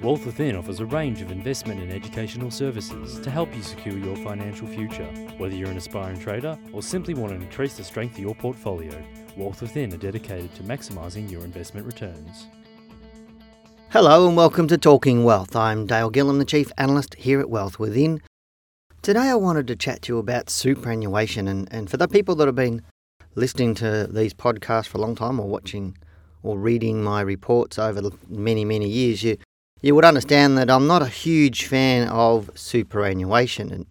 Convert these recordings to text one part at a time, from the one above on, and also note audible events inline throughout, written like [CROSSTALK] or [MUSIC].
Wealth Within offers a range of investment and educational services to help you secure your financial future. Whether you're an aspiring trader or simply want to increase the strength of your portfolio, Wealth Within are dedicated to maximising your investment returns. Hello and welcome to Talking Wealth. I'm Dale Gillham, the Chief Analyst here at Wealth Within. Today I wanted to chat to you about superannuation and, and for the people that have been listening to these podcasts for a long time or watching or reading my reports over many, many years, you you would understand that I'm not a huge fan of superannuation. And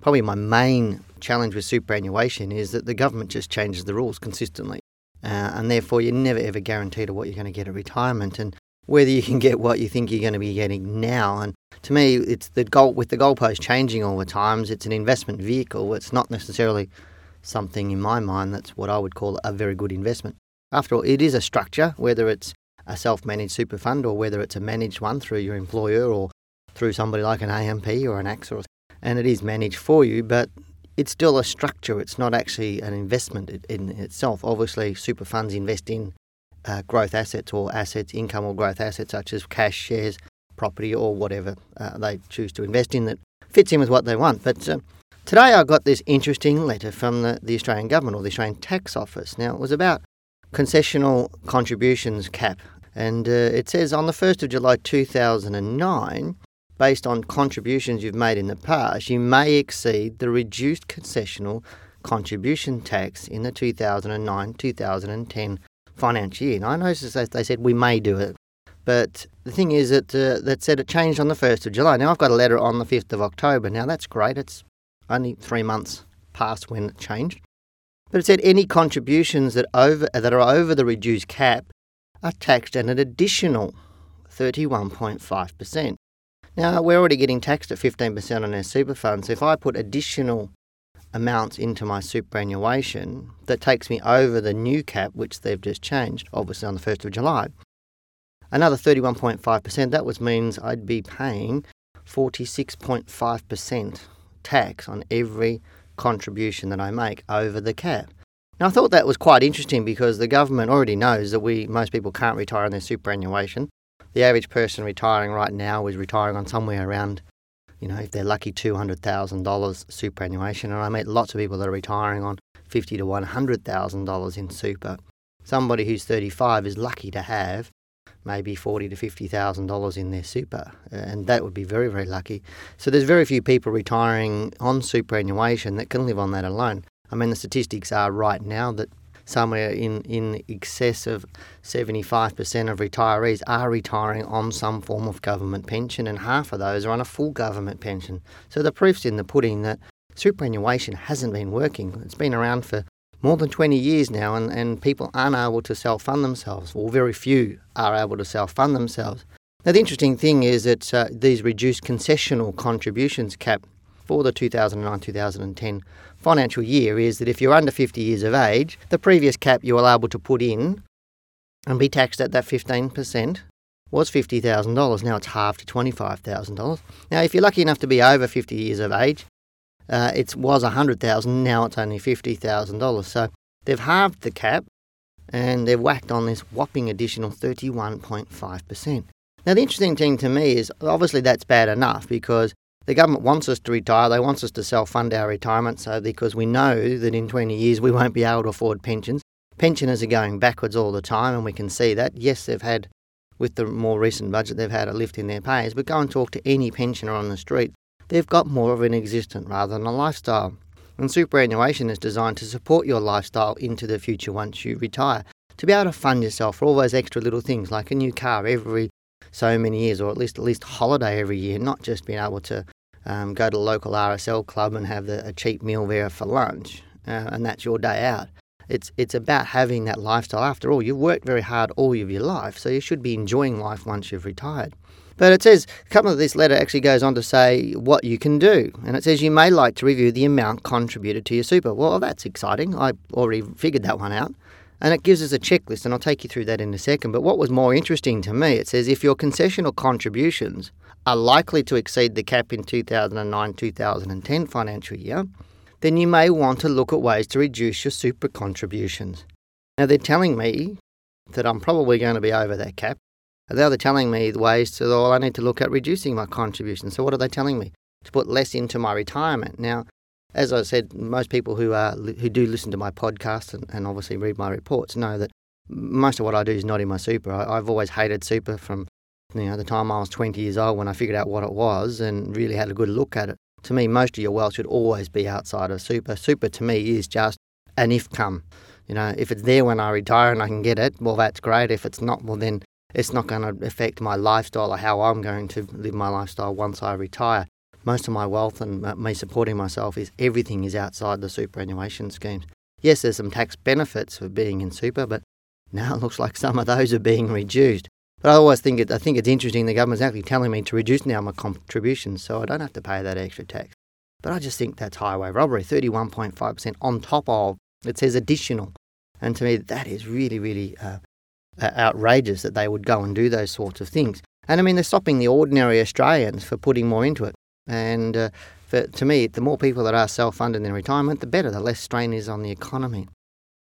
probably my main challenge with superannuation is that the government just changes the rules consistently. Uh, and therefore, you're never ever guaranteed what you're going to get at retirement and whether you can [LAUGHS] get what you think you're going to be getting now. And to me, it's the goal with the goalpost changing all the times. It's an investment vehicle. It's not necessarily something in my mind that's what I would call a very good investment. After all, it is a structure, whether it's a self managed super fund or whether it's a managed one through your employer or through somebody like an AMP or an AXA, and it is managed for you, but it's still a structure. It's not actually an investment in itself. Obviously, super funds invest in uh, growth assets or assets, income or growth assets such as cash, shares, property, or whatever uh, they choose to invest in that fits in with what they want. But uh, today I got this interesting letter from the, the Australian government or the Australian Tax Office. Now, it was about concessional contributions cap and uh, it says on the 1st of July 2009, based on contributions you've made in the past, you may exceed the reduced concessional contribution tax in the 2009 2010 financial year. Now, I noticed that they said we may do it, but the thing is that uh, that said it changed on the 1st of July. Now, I've got a letter on the 5th of October. Now, that's great. It's only three months past when it changed. But it said any contributions that over that are over the reduced cap are taxed at an additional 31.5%. Now, we're already getting taxed at 15% on our super funds. So if I put additional amounts into my superannuation, that takes me over the new cap, which they've just changed, obviously on the 1st of July. Another 31.5%, that was means I'd be paying 46.5% tax on every contribution that I make over the cap. Now, I thought that was quite interesting because the government already knows that we most people can't retire on their superannuation. The average person retiring right now is retiring on somewhere around, you know, if they're lucky, two hundred thousand dollars superannuation. And I meet lots of people that are retiring on fifty to one hundred thousand dollars in super. Somebody who's thirty-five is lucky to have maybe forty to fifty thousand dollars in their super, uh, and that would be very, very lucky. So there's very few people retiring on superannuation that can live on that alone. I mean, the statistics are right now that somewhere in, in excess of 75% of retirees are retiring on some form of government pension, and half of those are on a full government pension. So the proof's in the pudding that superannuation hasn't been working. It's been around for more than 20 years now, and, and people aren't able to self fund themselves, or very few are able to self fund themselves. Now, the interesting thing is that uh, these reduced concessional contributions cap for the 2009 2010 financial year is that if you're under 50 years of age, the previous cap you were able to put in and be taxed at that 15% was $50,000. Now it's halved to $25,000. Now, if you're lucky enough to be over 50 years of age, uh, it was $100,000. Now it's only $50,000. So they've halved the cap and they've whacked on this whopping additional 31.5%. Now, the interesting thing to me is obviously that's bad enough because the government wants us to retire. They want us to self fund our retirement so because we know that in 20 years we won't be able to afford pensions. Pensioners are going backwards all the time, and we can see that. Yes, they've had, with the more recent budget, they've had a lift in their pays, but go and talk to any pensioner on the street. They've got more of an existence rather than a lifestyle. And superannuation is designed to support your lifestyle into the future once you retire. To be able to fund yourself for all those extra little things like a new car every so many years, or at least at least holiday every year, not just being able to um, go to the local RSL club and have the, a cheap meal there for lunch, uh, and that's your day out. It's it's about having that lifestyle. After all, you've worked very hard all of your life, so you should be enjoying life once you've retired. But it says a couple of this letter actually goes on to say what you can do, and it says you may like to review the amount contributed to your super. Well, that's exciting. I already figured that one out. And it gives us a checklist, and I'll take you through that in a second. But what was more interesting to me, it says if your concessional contributions are likely to exceed the cap in 2009 2010 financial year, then you may want to look at ways to reduce your super contributions. Now, they're telling me that I'm probably going to be over that cap. Now they're telling me ways to, well, I need to look at reducing my contribution. So what are they telling me? To put less into my retirement. Now, as I said, most people who are who do listen to my podcast and, and obviously read my reports know that most of what I do is not in my super. I, have always hated super from you know the time I was 20 years old when I figured out what it was and really had a good look at it. To me, most of your wealth should always be outside of super. Super to me is just an if come. You know, if it's there when I retire and I can get it, well, that's great. If it's not, well, then it's not going to affect my lifestyle or how I'm going to live my lifestyle once I retire. Most of my wealth and uh, me supporting myself is everything is outside the superannuation schemes. Yes, there's some tax benefits for being in super, but now it looks like some of those are being reduced. But I always think it, I think it's interesting the government's actually telling me to reduce now my contributions so I don't have to pay that extra tax. But I just think that's highway robbery, 31.5% on top of, it says additional. And to me, that is really, really uh, outrageous that they would go and do those sorts of things. And I mean, they're stopping the ordinary Australians for putting more into it. And uh, for, to me, the more people that are self-funded in retirement, the better. The less strain is on the economy.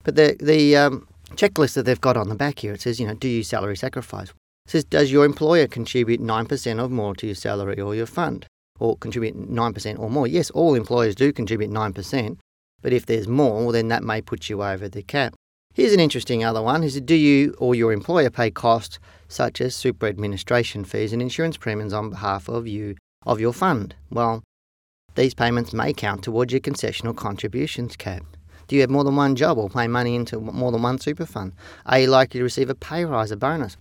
But the the um, checklist that they've got on the back here, it says, you know, do you salary sacrifice? It says, does your employer contribute 9% or more to your salary or your fund? Or contribute 9% or more? Yes, all employers do contribute 9%, but if there's more, then that may put you over the cap. Here's an interesting other one is do you or your employer pay costs such as super administration fees and insurance premiums on behalf of you of your fund? Well, these payments may count towards your concessional contributions cap. Do you have more than one job or pay money into more than one super fund? Are you likely to receive a pay rise, a bonus?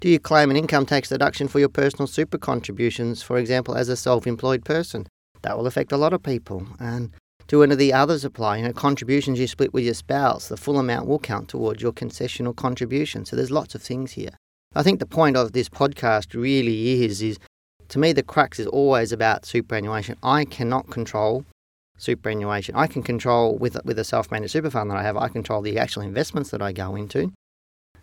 Do you claim an income tax deduction for your personal super contributions, for example, as a self employed person? That will affect a lot of people. And do any of the others apply? You know, contributions you split with your spouse, the full amount will count towards your concessional contribution. So there's lots of things here. I think the point of this podcast really is is to me the crux is always about superannuation. I cannot control superannuation. I can control with with a self-managed super fund that I have. I control the actual investments that I go into,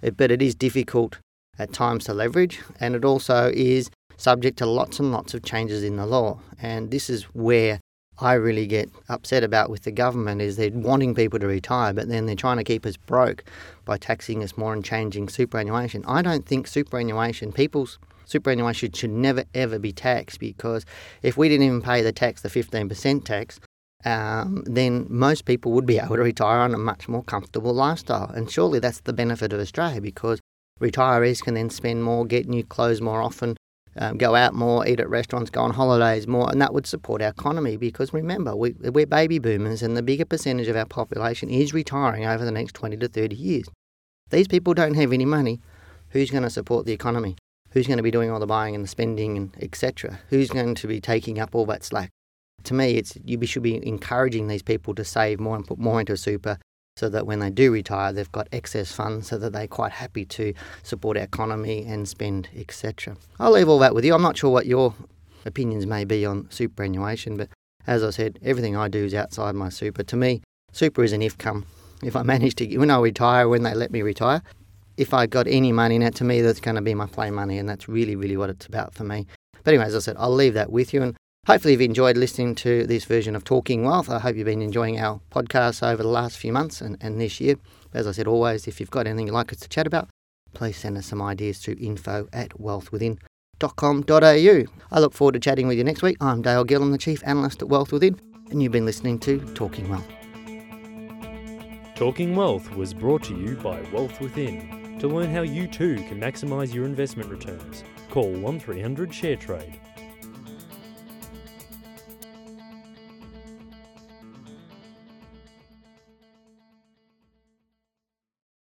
it, but it is difficult at times to leverage, and it also is subject to lots and lots of changes in the law. And this is where I really get upset about with the government is they're wanting people to retire, but then they're trying to keep us broke by taxing us more and changing superannuation. I don't think superannuation, people's superannuation should never ever be taxed because if we didn't even pay the tax, the 15% tax, um, then most people would be able to retire on a much more comfortable lifestyle. And surely that's the benefit of Australia because retirees can then spend more, get new clothes more often, um, go out more, eat at restaurants, go on holidays more, and that would support our economy because remember, we, we're baby boomers and the bigger percentage of our population is retiring over the next 20 to 30 years. These people don't have any money. Who's going to support the economy? Who's going to be doing all the buying and the spending and etc.? Who's going to be taking up all that slack? To me, it's you should be encouraging these people to save more and put more into super so that when they do retire, they've got excess funds so that they're quite happy to support our economy and spend, etc. I'll leave all that with you. I'm not sure what your opinions may be on superannuation, but as I said, everything I do is outside my super. To me, super is an if come. If I manage to, when I retire, when they let me retire, if I got any money in it, to me, that's going to be my play money, and that's really, really what it's about for me. But anyway, as I said, I'll leave that with you, and Hopefully, you've enjoyed listening to this version of Talking Wealth. I hope you've been enjoying our podcasts over the last few months and, and this year. As I said, always, if you've got anything you'd like us to chat about, please send us some ideas to info at wealthwithin.com.au. I look forward to chatting with you next week. I'm Dale Gillham, the Chief Analyst at Wealth Within, and you've been listening to Talking Wealth. Talking Wealth was brought to you by Wealth Within. To learn how you too can maximise your investment returns, call 1300 ShareTrade